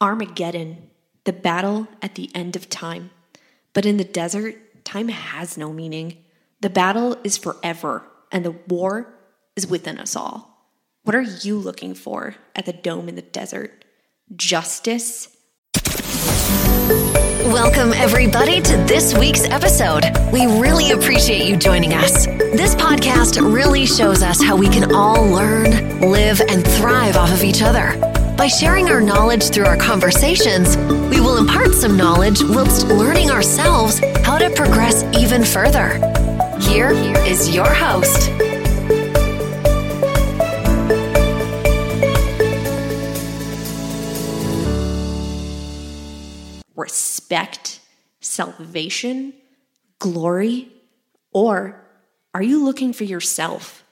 Armageddon, the battle at the end of time. But in the desert, time has no meaning. The battle is forever, and the war is within us all. What are you looking for at the dome in the desert? Justice? Welcome, everybody, to this week's episode. We really appreciate you joining us. This podcast really shows us how we can all learn, live, and thrive off of each other. By sharing our knowledge through our conversations, we will impart some knowledge whilst learning ourselves how to progress even further. Here is your host. Respect, salvation, glory? Or are you looking for yourself?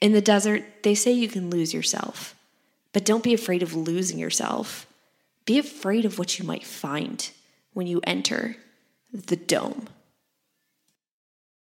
In the desert, they say you can lose yourself. But don't be afraid of losing yourself. Be afraid of what you might find when you enter the dome.